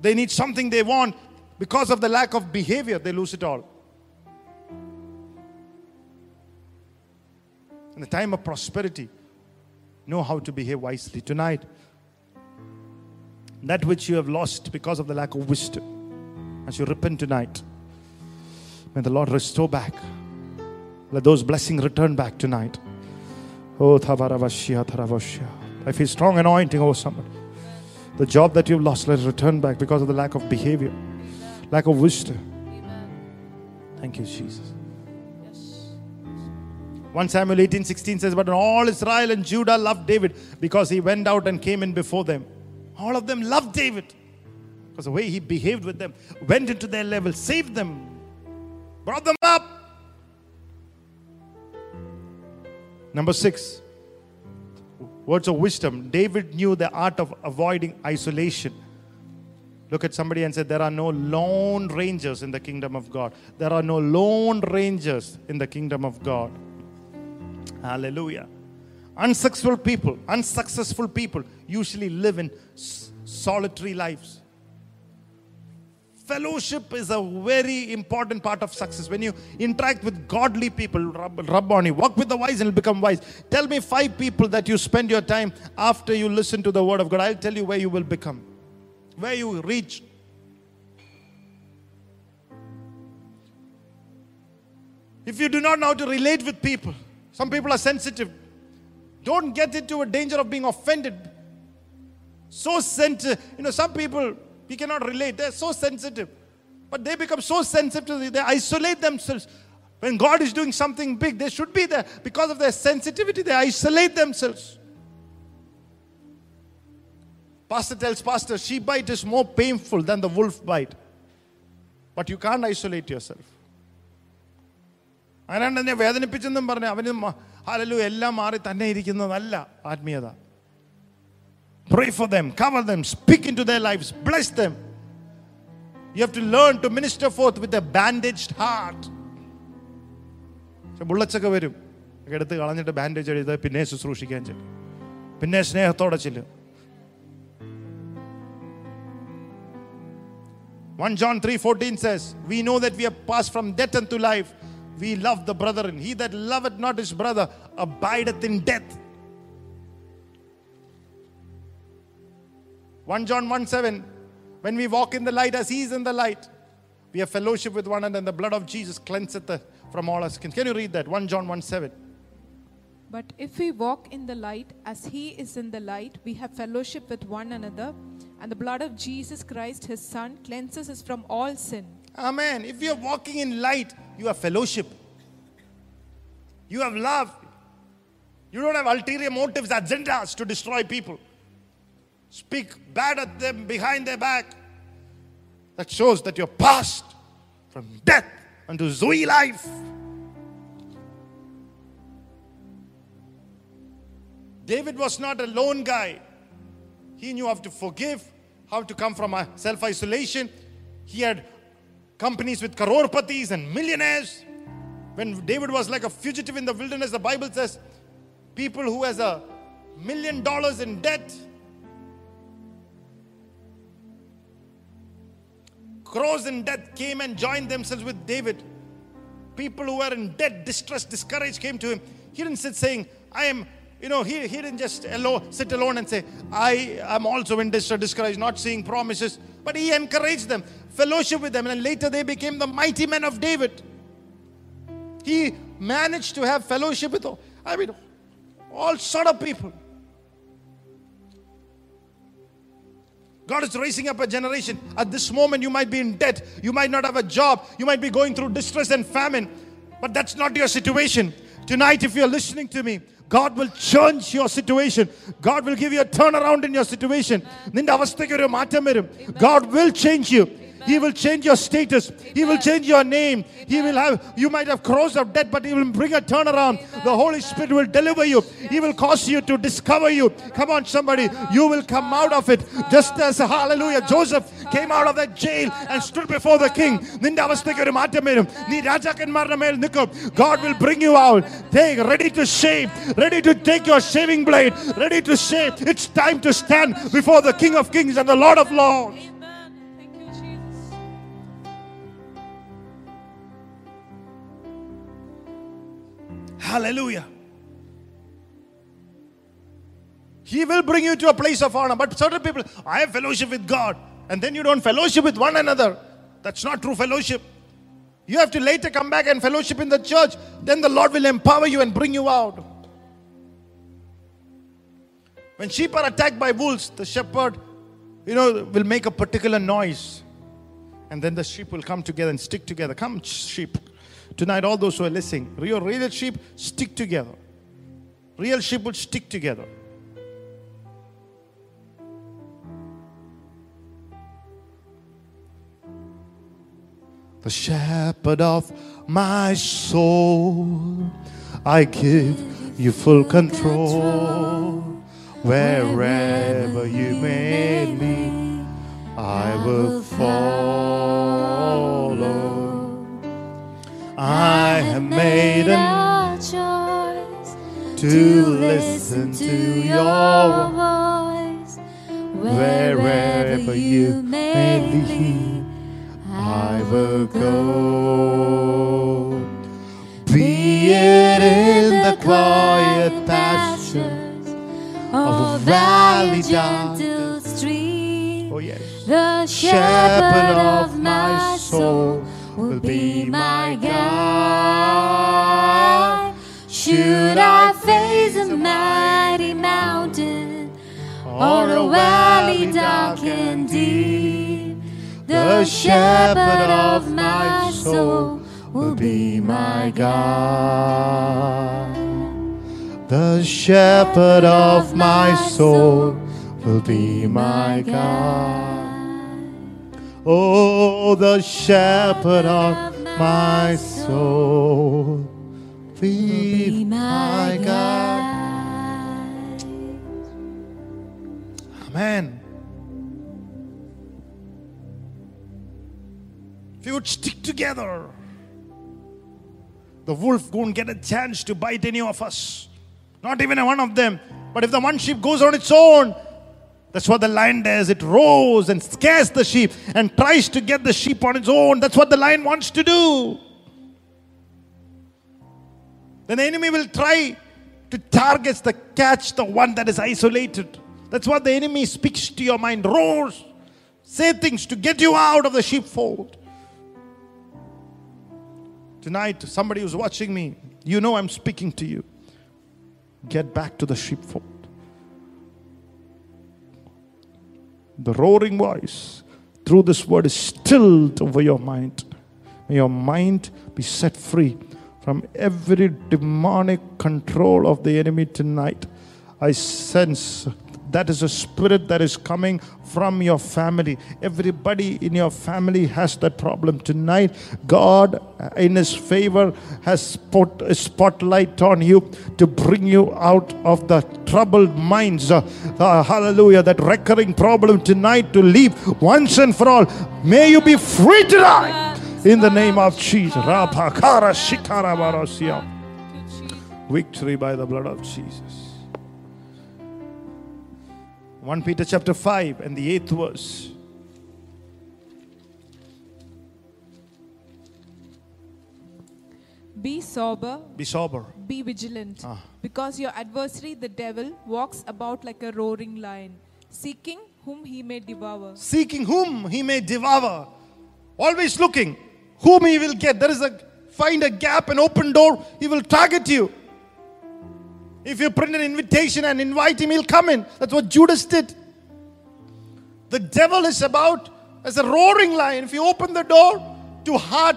They need something they want because of the lack of behavior, they lose it all. In the time of prosperity, know how to behave wisely. Tonight, that which you have lost because of the lack of wisdom, as you repent tonight, may the Lord restore back. Let those blessings return back tonight. Oh, Thabaravashya, Tharavashya. I feel strong anointing over someone. The job that you've lost, let it return back because of the lack of behavior, lack of wisdom. Thank you, Jesus. 1 Samuel 18 16 says, But all Israel and Judah loved David because he went out and came in before them. All of them loved David because the way he behaved with them, went into their level, saved them, brought them up. Number six, words of wisdom. David knew the art of avoiding isolation. Look at somebody and say, There are no lone rangers in the kingdom of God. There are no lone rangers in the kingdom of God. Hallelujah. Unsuccessful people, unsuccessful people usually live in solitary lives. Fellowship is a very important part of success. When you interact with godly people, rub, rub on you, walk with the wise and you'll become wise. Tell me five people that you spend your time after you listen to the word of God. I'll tell you where you will become, where you reach. If you do not know how to relate with people, some people are sensitive. Don't get into a danger of being offended. So sensitive. You know, some people, we cannot relate. They're so sensitive. But they become so sensitive, they isolate themselves. When God is doing something big, they should be there. Because of their sensitivity, they isolate themselves. Pastor tells Pastor, sheep bite is more painful than the wolf bite. But you can't isolate yourself. അതിനാണ്ട് എന്നെ വേദനിപ്പിച്ചെന്നും പറഞ്ഞ് അവന് ഹലലു എല്ലാം മാറി തന്നെ ഇരിക്കുന്നതല്ല ആത്മീയത. Pray for them cover them speak into the life bless them you have to learn to minister forth with a bandage heart ബുള്ളച്ചൊക്കെ വരും. എടുത്ത് കളഞ്ഞിട്ട് ബാൻഡേജ് എഴുതി പിന്നെ ശുശ്രൂഷിക്കാൻ ചെല്ലു. പിന്നെ സ്നേഹത്തോടെ ചെല്ലു. One John three fourteen says we know that we ഹ് pass from death to life We love the brethren. He that loveth not his brother abideth in death. 1 John 1 7, when we walk in the light as he is in the light, we have fellowship with one another, and the blood of Jesus cleanseth us from all our sins. Can you read that? 1 John 1 7. But if we walk in the light as he is in the light, we have fellowship with one another, and the blood of Jesus Christ, his Son, cleanses us from all sin. Amen. If you are walking in light, you have fellowship. You have love. You don't have ulterior motives, agendas to destroy people. Speak bad at them behind their back. That shows that you're passed from death unto Zoe life. David was not a lone guy. He knew how to forgive, how to come from a self isolation. He had companies with crorepatis and millionaires. When David was like a fugitive in the wilderness, the Bible says people who has a million dollars in debt, crores in debt came and joined themselves with David. People who were in debt, distress, discouraged came to him. He didn't sit saying, I am, you know, he, he didn't just alone, sit alone and say, I am also in distress, discouraged, not seeing promises. But he encouraged them, fellowship with them, and later they became the mighty men of David. He managed to have fellowship with, all, I mean, all sort of people. God is raising up a generation. At this moment, you might be in debt. You might not have a job. You might be going through distress and famine. But that's not your situation. Tonight, if you're listening to me, God will change your situation. God will give you a turnaround in your situation. നിന്റെ അവസ്ഥയ്ക്ക് ഒരു മാറ്റം വരും. God will change you. He will change your status. He will change your name. He will have, you might have crossed of death, but He will bring a turnaround. The Holy Spirit will deliver you. He will cause you to discover you. Come on, somebody. You will come out of it. Just as, hallelujah, Joseph came out of that jail and stood before the king. നിന്റെ അവസ്ഥയ്ക്ക് ഒരു മാറ്റം വരും നീ രാജാക്കന്മാരുടെ മേൽ നിൽക്കും God will bring you out. Take, ready to shave, ready to take your shaving blade, ready to shave. It's time to stand before the King of Kings and the Lord of Lords. Hallelujah. He will bring you to a place of honor. But certain people, I have fellowship with God, and then you don't fellowship with one another. That's not true fellowship. You have to later come back and fellowship in the church. Then the Lord will empower you and bring you out. When sheep are attacked by wolves, the shepherd, you know, will make a particular noise. And then the sheep will come together and stick together. Come, sheep. Tonight, all those who are listening, real, sheep stick together. Real sheep will stick together. The shepherd of my soul, I give you full control. Wherever you may lead, I will follow. I have made a choice to listen to your voice. wherever you may lead, I will go. Be it in the quiet pastures of a valley gentle stream. Oh, yes. The shepherd of my soul will be my guide. Should I face a mighty mountain or a valley dark and deep, the shepherd of my soul will be my guide. The shepherd of my soul will be my guide. Oh, the shepherd of my soul be my guide. Amen. If you would stick together, the wolf won't get a chance to bite any of us. Not even one of them. But if the one sheep goes on its own, that's what the lion does. It roars and scares the sheep and tries to get the sheep on its own. That's what the lion wants to do. Then the enemy will try to target the catch the one that is isolated. That's what the enemy speaks to your mind, roars, say things to get you out of the sheepfold. Tonight, somebody who's watching me, you know I'm speaking to you. Get back to the sheepfold. The roaring voice through this word is stilled over your mind. May your mind be set free from every demonic control of the enemy tonight. I sense that is a spirit that is coming from your family. Everybody in your family has that problem. Tonight, God, in His favor, has put a spotlight on you to bring you out of the troubled minds. Uh, uh, hallelujah. That recurring problem tonight to leave once and for all. May you be free tonight. In the name of Jesus. Rapakara shikara barosia. Victory by the blood of Jesus. 1 Peter chapter 5 and the 8th verse. Be sober, Be sober. be vigilant, Ah. because your adversary, the devil, walks about like a roaring lion, seeking whom he may devour. Seeking whom he may devour. Always looking whom he will get. There is a find a gap, an open door, he will target you. If you print an invitation and invite him, he'll come in. That's what Judas did. The devil is about as a roaring lion. If you open the door to heart,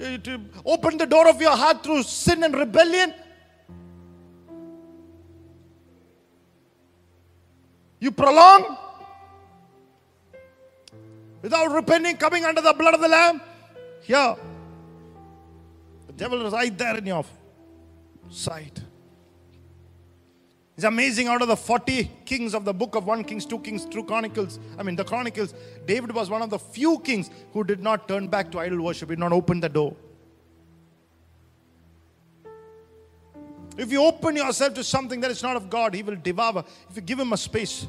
uh, to open the door of your heart through sin and rebellion, you prolong without repenting, coming under the blood of the Lamb. Here, the devil is right there in your sight. It's amazing out of the 40 kings of the book of 1 Kings, 2 Kings, 2 Chronicles, I mean the Chronicles, David was one of the few kings who did not turn back to idol worship, did not open the door. If you open yourself to something that is not of God, He will devour. If you give Him a space,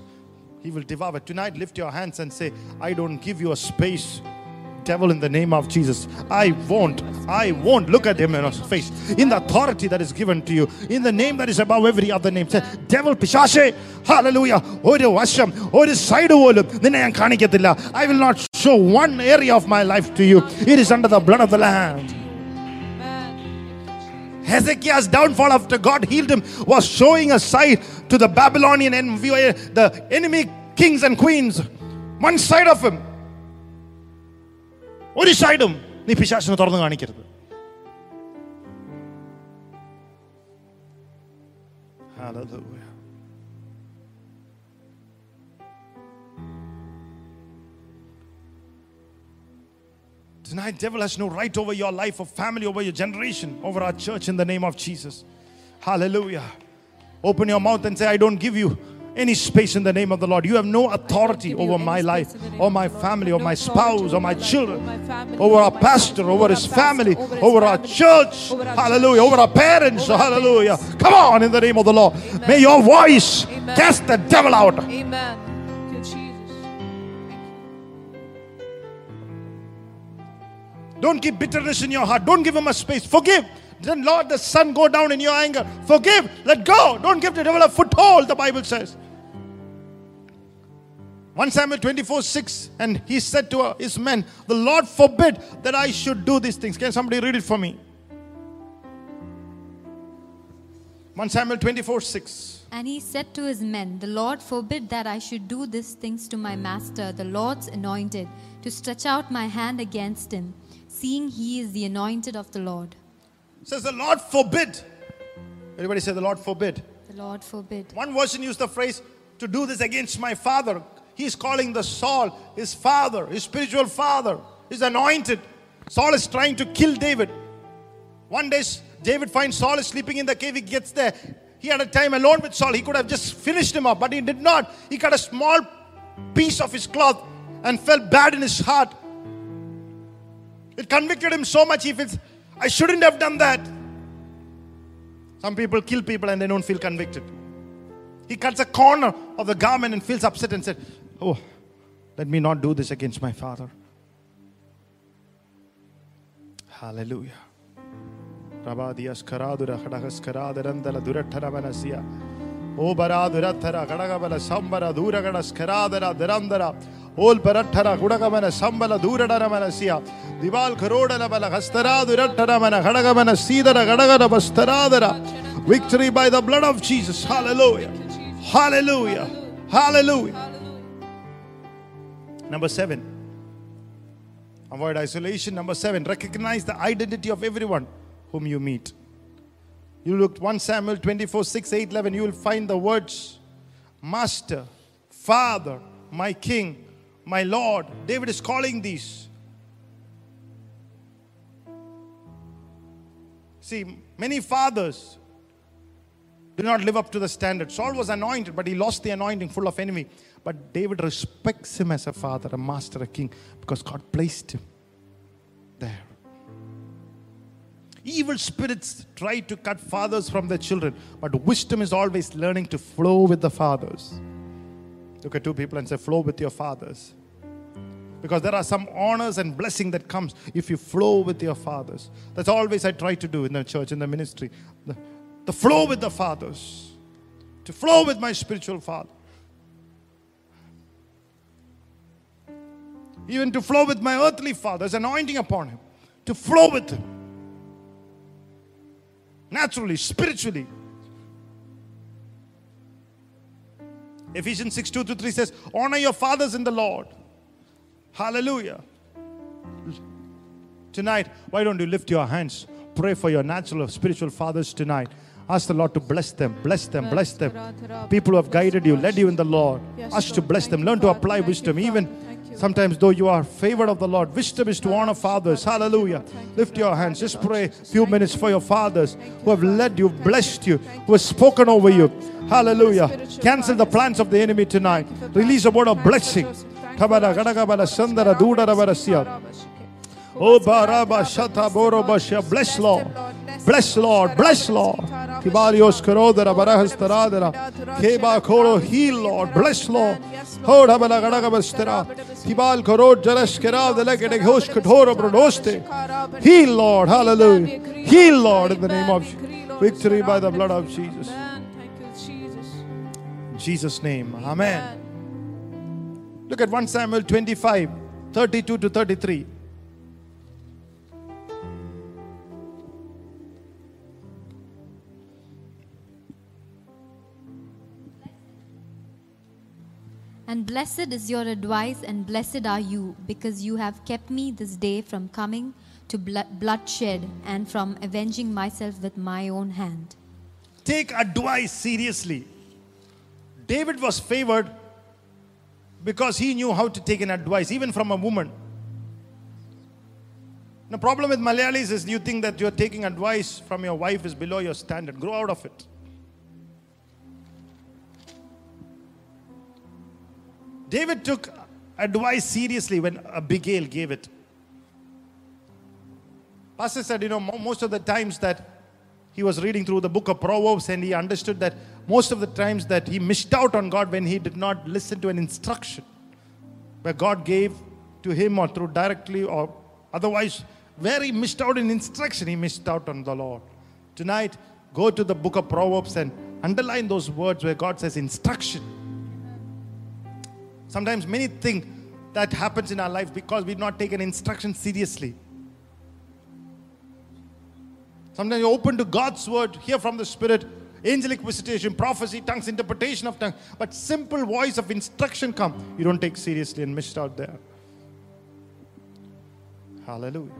He will devour. Tonight, lift your hands and say, I don't give you a space Devil, in the name of Jesus, I won't, I won't look at him in his face. In the authority that is given to you, in the name that is above every other name. Say, Devil, പിശാശേ hallelujah ഒരു വശം ഒരു side പോലും നിന്നെ ഞാൻ കാണിക്കത്തില്ല I will not show one area of my life to you. It is under the blood of the Lamb. Hezekiah's downfall after God healed him was showing a side to the Babylonian and we were the enemy kings and queens. One side of him. ഒരു സൈഡും നീ പിശാസിനെ തുറന്നു കാണിക്കരുത് Tonight, devil has no right over your life, or family, over your generation, over our church in the name of Jesus. Hallelujah. Open your mouth and say, I don't give you any space in the name of the Lord. You have no authority over my life, in the name or my family, or my spouse, or my children, over my family, over over our pastor, over his family, over our church. Hallelujah. Over our parents. Hallelujah. Come on in the name of the Lord. May your voice cast the devil out. Amen. Thank you, Jesus. Don't keep bitterness in your heart. Don't give him a space. Forgive. Then Lord, the sun go down in your anger. Forgive. Let go. Don't give the devil a foothold, the Bible says. 1 Samuel 24 6. And he said to his men, The Lord forbid that I should do these things. Can somebody read it for me? 1 Samuel 24 6. And he said to his men, The Lord forbid that I should do these things to my master, the Lord's anointed, to stretch out my hand against him, seeing he is the anointed of the Lord. Says the Lord forbid. Everybody say the Lord forbid. The Lord forbid. One version used the phrase to do this against my father. He's calling the Saul his father, his spiritual father, his anointed. Saul is trying to kill David. One day, David finds Saul is sleeping in the cave. He gets there. He had a time alone with Saul. He could have just finished him up, but he did not. He cut a small piece of his cloth and felt bad in his heart. It convicted him so much. He feels, I shouldn't have done that. Some people kill people and they don't feel convicted. He cuts a corner of the garment and feels upset and said, Oh, let me not do this against my father. Hallelujah. Rabadias karadura khadagas karadarandala durataravanasya. O baraduratara kadagabala sambara duragadas karadara darandara. Ol parattara kudagamana sambala duradaramanasya. Dival karodala bala hastara durataramana kadagamana sidara kadagara bastaradara. Victory by the blood of Jesus. Hallelujah. Hallelujah. Hallelujah. Number seven. Avoid isolation. Number seven. Recognize the identity of everyone whom you meet. You look 1 Samuel 24, 6, 8, 11. You will find the words Master, Father, my King, my Lord. David is calling these. See, many fathers did not live up to the standard. Saul was anointed, but he lost the anointing full of enemy. But David respects him as a father, a master, a king, because God placed him there. Evil spirits try to cut fathers from their children, but wisdom is always learning to flow with the fathers. Look at two people and say, flow with your fathers. Because there are some honors and blessing that comes if you flow with your fathers. That's always I try to do in the church, in the ministry. The, the flow with the fathers. To flow with my spiritual father. Even to flow with my earthly father. There's anointing upon him. To flow with him. Naturally, spiritually. Ephesians 6 2 to 3 says, Honor your fathers in the Lord. Hallelujah. Tonight, why don't you lift your hands? Pray for your natural or spiritual fathers tonight. Ask the Lord to bless them, bless them, bless them. People who have guided you, led you in the Lord. Ask to bless them. Learn to apply wisdom. Even. Sometimes, though you are favored of the Lord, wisdom is to honor fathers. Hallelujah. Lift your hands. Just pray a few minutes for your fathers who have led you, blessed you, who have spoken over you. Hallelujah. Cancel the plans of the enemy tonight. Release a word of blessing. Oh. Bless Lord. Bless Lord. Bless Lord. Tibarios karodara, barahastaradara. Keba koro, heal Lord. Bless Lord. Hold habala, gadagabastara. Tibal korod, jaras kerada, legede, hosh, kathoro, brodoste. Heal Lord. Hallelujah. Heal Lord in the name of Jesus. victory by the blood of Jesus. In Jesus' name. Amen. Look at 1 Samuel 25, 32 to 33. And blessed is your advice, and blessed are you, because you have kept me this day from coming to bloodshed and from avenging myself with my own hand. take advice seriously. David was favored because he knew how to take an advice, even from a woman. The problem with Malayalis is you think that you're taking advice from your wife is below your standard. Grow out of it. David took advice seriously when Abigail gave it. Pastor said, you know, most of the times that he was reading through the book of Proverbs and he understood that most of the times that he missed out on God when he did not listen to an instruction where God gave to him or through directly or otherwise, where he missed out in instruction, he missed out on the Lord. Tonight, go to the book of Proverbs and underline those words where God says instruction. Sometimes many things that happens in our life because we've not taken instruction seriously. Sometimes you open to God's word, hear from the Spirit, angelic visitation, prophecy, tongues, interpretation of tongues, but simple voice of instruction come. You don't take seriously and missed out there. Hallelujah.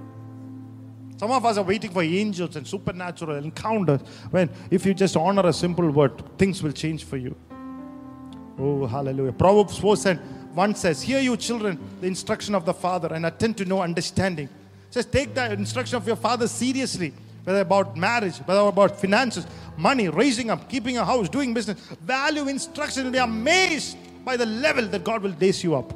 Some of us are waiting for angels and supernatural encounters when if you just honor a simple word, things will change for you. Oh, hallelujah. Proverbs 4 said, 1 says, Hear you children, the instruction of the Father, and attend to know understanding. It says, Take the instruction of your father seriously, whether about marriage, whether about finances, money, raising up, keeping a house, doing business. Value instruction will be amazed by the level that God will raise you up.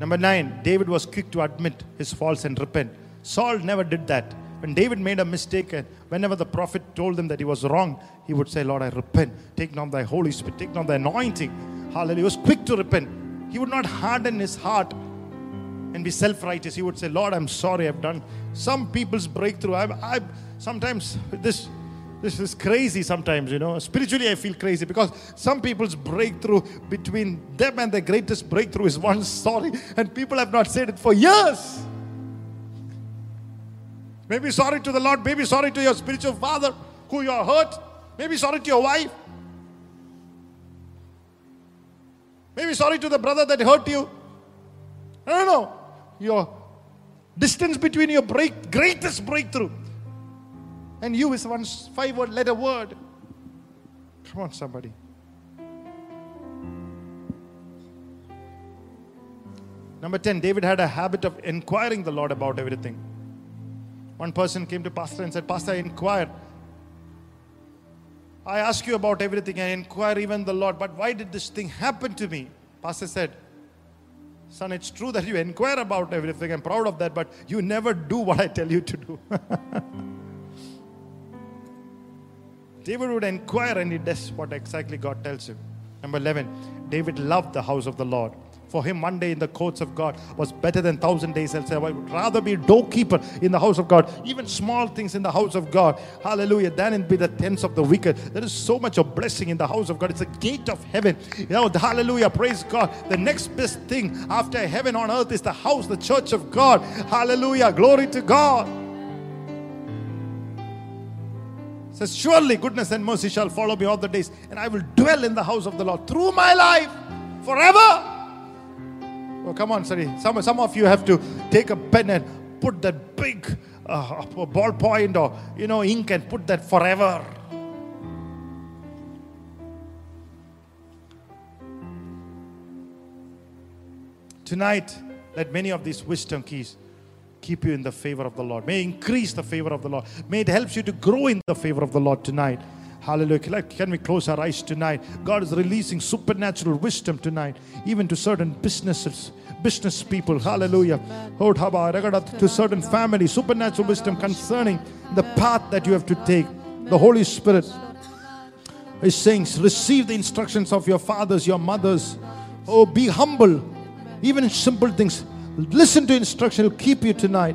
Number nine, David was quick to admit his faults and repent. Saul never did that. When David made a mistake, and whenever the prophet told him that he was wrong, he would say, Lord, I repent. Take down thy Holy Spirit, take down the anointing. Hallelujah. He was quick to repent. He would not harden his heart and be self righteous. He would say, Lord, I'm sorry, I've done. Some people's breakthrough, I, I sometimes this. This is crazy sometimes, you know. Spiritually, I feel crazy because some people's breakthrough between them and their greatest breakthrough is one sorry, and people have not said it for years. Maybe sorry to the Lord, maybe sorry to your spiritual father who you are hurt, maybe sorry to your wife, maybe sorry to the brother that hurt you. I don't know. Your distance between your break, greatest breakthrough and you is one five word letter word. Come on, somebody. Number 10, David had a habit of inquiring the Lord about everything. One person came to Pastor and said, Pastor, I inquired. I ask you about everything. I inquire even the Lord, but why did this thing happen to me? Pastor said, Son, it's true that you inquire about everything. I'm proud of that, but you never do what I tell you to do. *laughs* David would inquire and he does what exactly God tells him. Number 11, David loved the house of the Lord. For him, one day in the courts of God was better than thousand days elsewhere. I would rather be a doorkeeper in the house of God, even small things in the house of God, hallelujah, than in be the tents of the wicked. There is so much of blessing in the house of God. It's a gate of heaven. You know, hallelujah, praise God. The next best thing after heaven on earth is the house, the church of God. Hallelujah, glory to God says, Surely goodness and mercy shall follow me all the days, and I will dwell in the house of the Lord through my life forever. Oh, come on, sorry. Some, some of you have to take a pen and put that big uh, ballpoint or you know ink and put that forever. Tonight, let many of these wisdom keys keep you in the favor of the Lord. May increase the favor of the Lord. May it helps you to grow in the favor of the Lord tonight. Hallelujah. Can we close our eyes tonight? God is releasing supernatural wisdom tonight, even to certain businesses, business people. Hallelujah. To certain families, supernatural wisdom concerning the path that you have to take. The Holy Spirit is saying, receive the instructions of your fathers, your mothers. Oh, be humble, even in simple things. Listen to instruction, it'll keep you tonight.